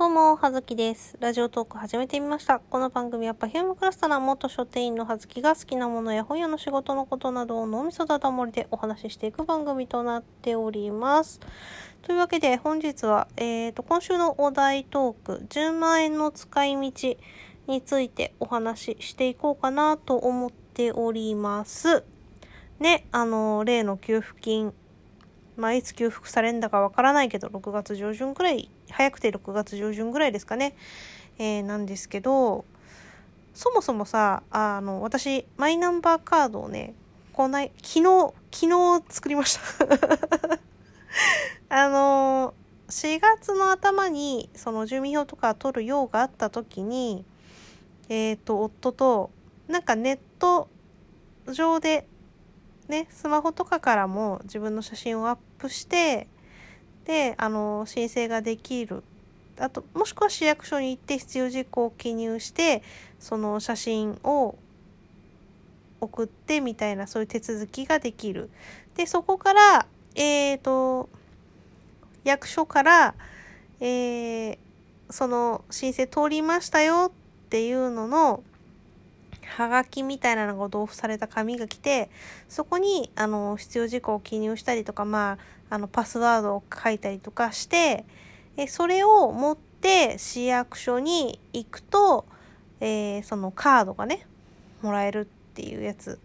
どうも、はずきです。ラジオトーク始めてみました。この番組はパフュームクラスターな元書店員のはずきが好きなものや本屋の仕事のことなどを脳みそだだ漏れでお話ししていく番組となっております。というわけで本日は、えーと、今週のお題トーク、10万円の使い道についてお話ししていこうかなと思っております。ね、あの、例の給付金、まあ、いつ給付されるんだかわからないけど、6月上旬くらい、早くて6月上旬ぐらいですかね、えー、なんですけど、そもそもさ、あの、私、マイナンバーカードをね、こない、昨日、昨日作りました。あの、4月の頭に、その住民票とか取る用があった時に、えっ、ー、と、夫と、なんかネット上で、ね、スマホとかからも自分の写真をアップして、で、あの、申請ができる。あと、もしくは市役所に行って必要事項を記入して、その写真を送ってみたいな、そういう手続きができる。で、そこから、えっ、ー、と、役所から、えー、その申請通りましたよっていうのの、はがきみたいなのが同封された紙が来て、そこに、あの、必要事項を記入したりとか、まあ、あの、パスワードを書いたりとかして、えそれを持って市役所に行くと、えー、そのカードがね、もらえるっていうやつ。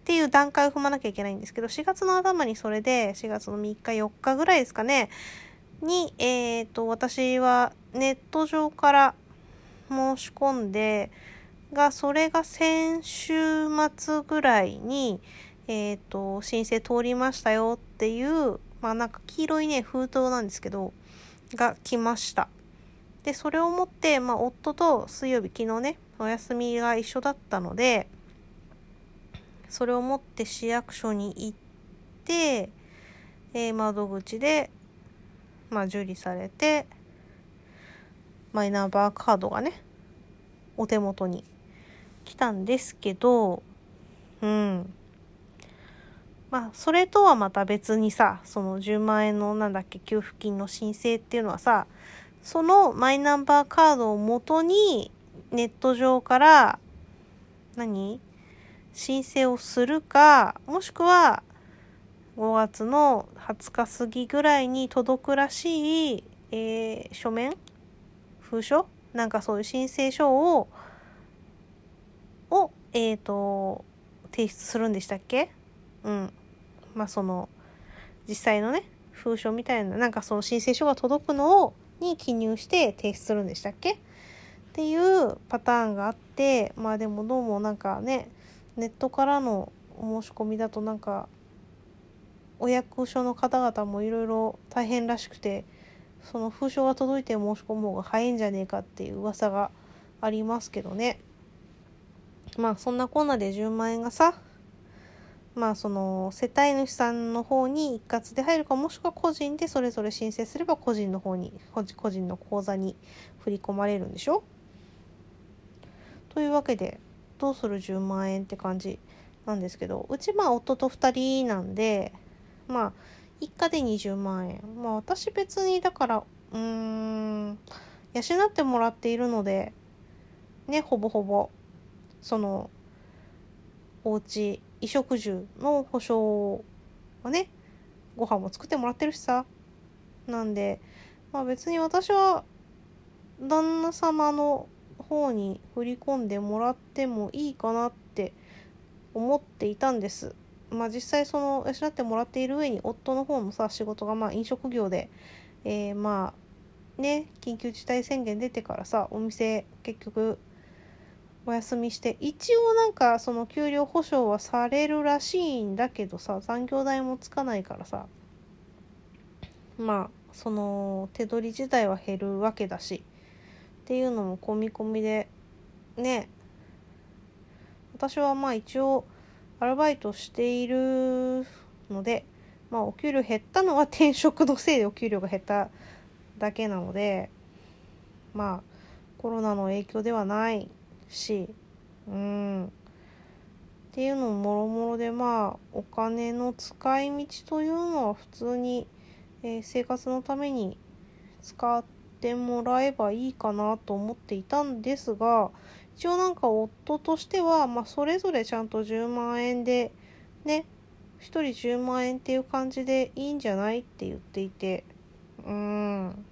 っていう段階を踏まなきゃいけないんですけど、4月の頭にそれで、4月の3日、4日ぐらいですかね、に、えっ、ー、と、私はネット上から申し込んで、が、それが先週末ぐらいに、えっ、ー、と、申請通りましたよっていう、まあなんか黄色いね、封筒なんですけど、が来ました。で、それを持って、まあ夫と水曜日昨日ね、お休みが一緒だったので、それを持って市役所に行って、えー、窓口で、まあ受理されて、マイナンバーカードがね、お手元に来たんですけど、うん。まあ、それとはまた別にさ、その10万円のなんだっけ、給付金の申請っていうのはさ、そのマイナンバーカードを元にネット上から何？申請をするか、もしくは5月の20日過ぎぐらいに届くらしい、えー、書面？封書？なんかそういう申請書をを、え、ー、と、提出するんでしたっけ？うん。まあ、その、実際のね、封書みたいな、なんかその申請書が届くのを、に記入して提出するんでしたっけ？っていうパターンがあって、まあでもどうもなんかね、ネットからのお申し込みだとなんか、お役所の方々もいろいろ大変らしくて、その封書が届いて申し込む方が早いんじゃねえかっていう噂がありますけどね。まあそんなこんなで10万円がさ、まあその世帯主さんの方に一括で入るかもしくは個人でそれぞれ申請すれば個人の方に、個人の口座に振り込まれるんでしょ？というわけで、どうする10万円って感じなんですけど、うちまあ夫と2人なんで、まあ一家で20万円。まあ私別にだから、うーん、養ってもらっているので、ね、ほぼほぼ。そのお家衣食住の保証はねご飯も作ってもらってるしさ。なんでまあ別に私は旦那様の方に振り込んでもらってもいいかなって思っていたんです。まあ実際その養ってもらっている上に夫の方のさ仕事がまあ飲食業でえー、まあね緊急事態宣言出てからさお店結局お休みして一応なんかその給料保証はされるらしいんだけどさ残業代もつかないからさまあその手取り自体は減るわけだしっていうのも込み込みでね。私はまあ一応アルバイトしているのでまあお給料減ったのは転職のせいでお給料が減っただけなのでまあコロナの影響ではない。し、うん。っていうのももろもろでまあお金の使い道というのは普通に、えー、生活のために使ってもらえばいいかなと思っていたんですが一応なんか夫としては、まあ、それぞれちゃんと10万円でね1人10万円っていう感じでいいんじゃないって言っていてうん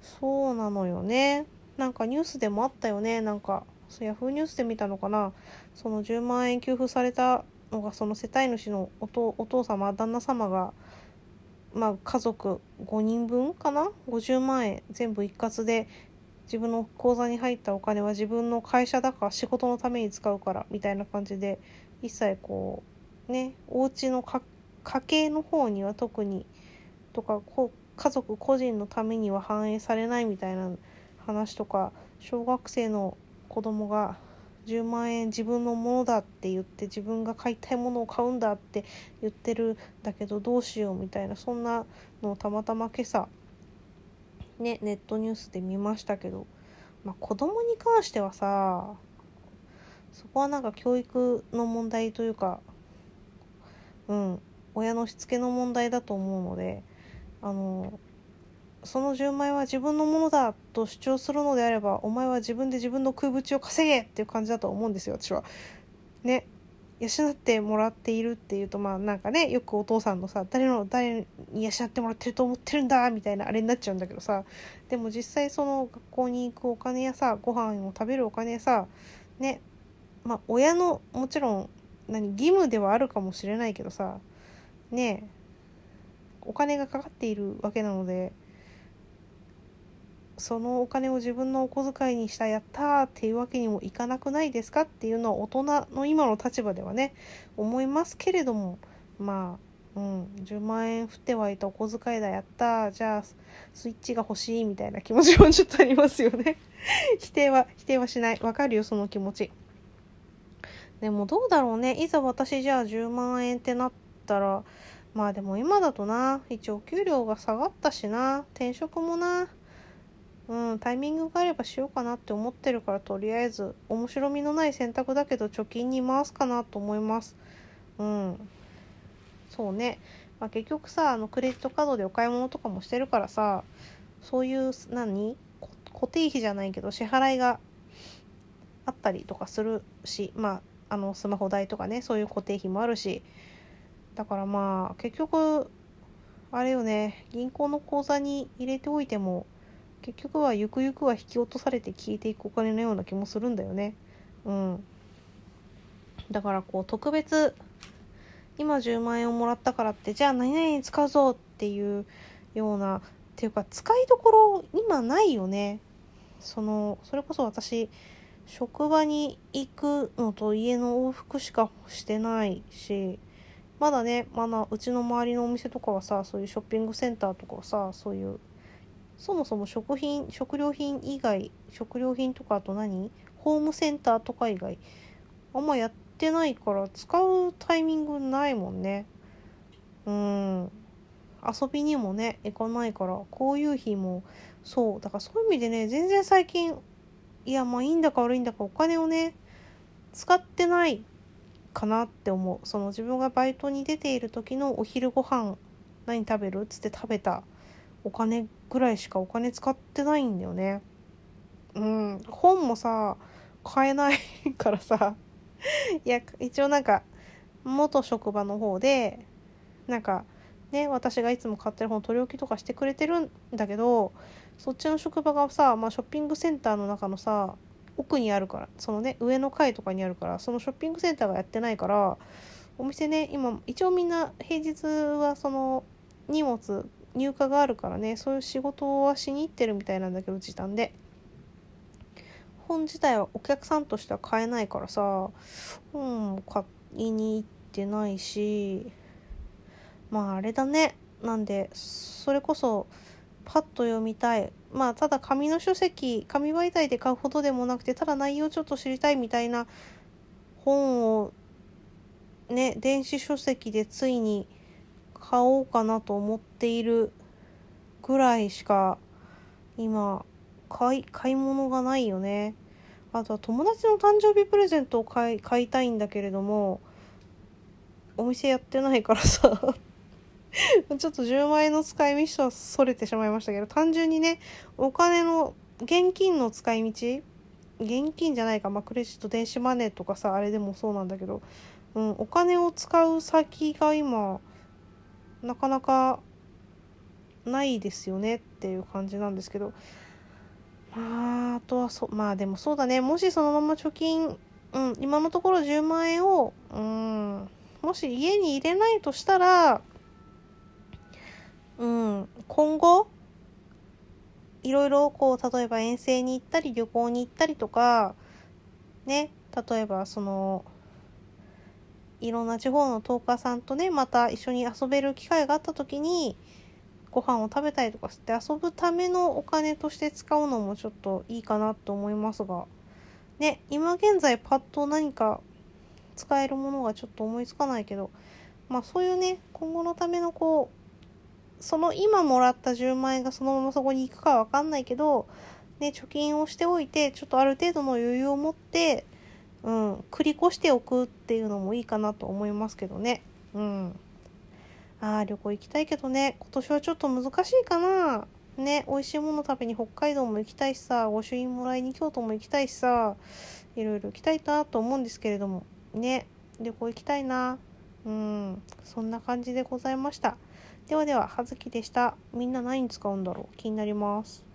そうなのよねなんかニュースでもあったよね。なんかヤフーニュースで見たのかな。その10万円給付されたのがその世帯主のお父お父様旦那様がまあ家族5人分かな？50万円全部一括で自分の口座に入ったお金は自分の会社だから仕事のために使うからみたいな感じで一切こうねお家の家計の方には特にとかこう家族個人のためには反映されないみたいな話とか小学生の子供が10万円自分のものだって言って自分が買いたいものを買うんだって言ってるんだけどどうしようみたいなそんなのをたまたま今朝ねネットニュースで見ましたけど、まあ、子供に関してはさそこはなんか教育の問題というかうん親のしつけの問題だと思うのであのその10万円は自分のものだと主張するのであればお前は自分で自分の食いぶちを稼げっていう感じだと思うんですよ私は。ね。養ってもらっているっていうとまあなんかねよくお父さんのさ誰の誰に養ってもらってると思ってるんだみたいなあれになっちゃうんだけどさ。でも実際その学校に行くお金やさご飯を食べるお金やさね。まあ親のもちろん何義務ではあるかもしれないけどさね。お金がかかっているわけなのでそのお金を自分のお小遣いにしたやったーっていうわけにもいかなくないですかっていうのは大人の今の立場ではね思いますけれどもまあうん10万円降ってはいたお小遣いだやったじゃあスイッチが欲しいみたいな気持ちもちょっとありますよね。否定は否定はしない。わかるよその気持ち。でもどうだろうね。いざ私じゃあ10万円ってなったらまあでも今だとな一応給料が下がったしな転職もなうん、タイミングがあればしようかなって思ってるからとりあえず面白みのない選択だけど貯金に回すかなと思います。うん。そうね。まあ、結局さ、あのクレジットカードでお買い物とかもしてるからさ、そういう何？固定費じゃないけど支払いがあったりとかするし、まあ、あのスマホ代とかね、そういう固定費もあるし、だからまあ結局あれよね、銀行の口座に入れておいても結局はゆくゆくは引き落とされて消えていくお金のような気もするんだよね。うん。だからこう特別今10万円をもらったからってじゃあ何々に使うぞっていうようなっていうか使いどころ今ないよね。そのそれこそ私職場に行くのと家の往復しかしてないしまだねまだうちの周りのお店とかはさそういうショッピングセンターとかはさそういうそもそも食品食料品以外食料品とかあと何？ホームセンターとか以外。あんまやってないから使うタイミングないもんね。うん。遊びにもね行かないからこういう日も。そう。だからそういう意味でね全然最近いやまあいいんだか悪いんだかお金をね使ってないかなって思う。その自分がバイトに出ている時のお昼ご飯何食べる？っつって食べた。お金ぐらいしかお金使ってないんだよね。うん、本もさ、買えないからさ、いや、一応なんか、元職場の方で、なんか、ね、私がいつも買ってる本取り置きとかしてくれてるんだけど、そっちの職場がさ、まあ、ショッピングセンターの中のさ、奥にあるから、そのね、上の階とかにあるから、そのショッピングセンターがやってないから、お店ね、今、一応みんな平日はその荷物入荷があるからねそういう仕事はしに行ってるみたいなんだけど時短で。本自体はお客さんとしては買えないからさ本も買いに行ってないしまああれだね。なんでそれこそパッと読みたい。まあただ紙の書籍紙媒体で買うほどでもなくてただ内容ちょっと知りたいみたいな本をね電子書籍でついに買おうかなと思っているぐらいしか今買い買い物がないよね。あとは友達の誕生日プレゼントを買い買いたいんだけれどもお店やってないからさ。ちょっと10万円の使い道とはそれてしまいましたけど、単純にね、お金の、現金の使い道現金じゃないか、まあ、クレジット、電子マネーとかさ、あれでもそうなんだけど、うん、お金を使う先が今、なかなかないですよねっていう感じなんですけど、まあ、あとはそ、まあでもそうだね、もしそのまま貯金、うん、今のところ10万円を、うん、もし家に入れないとしたら、うん、今後、いろいろこう、例えば遠征に行ったり旅行に行ったりとか、ね、例えばその、いろんな地方のトーカーさんとね、また一緒に遊べる機会があった時に、ご飯を食べたりとかして遊ぶためのお金として使うのもちょっといいかなと思いますが、ね、今現在パッと何か使えるものがちょっと思いつかないけど、まあそういうね、今後のためのこう、その今もらった10万円がそのままそこに行くかわかんないけど、ね、貯金をしておいて、ちょっとある程度の余裕を持って、うん、繰り越しておくっていうのもいいかなと思いますけどね。うん。ああ、旅行行きたいけどね、今年はちょっと難しいかな。ね、美味しいもの食べに北海道も行きたいしさ、御朱印もらいに京都も行きたいしさ、いろいろ行きたいなと思うんですけれども、ね、旅行行きたいな。うん、そんな感じでございました。ではでは、はずきでした。みんな何に使うんだろう？気になります。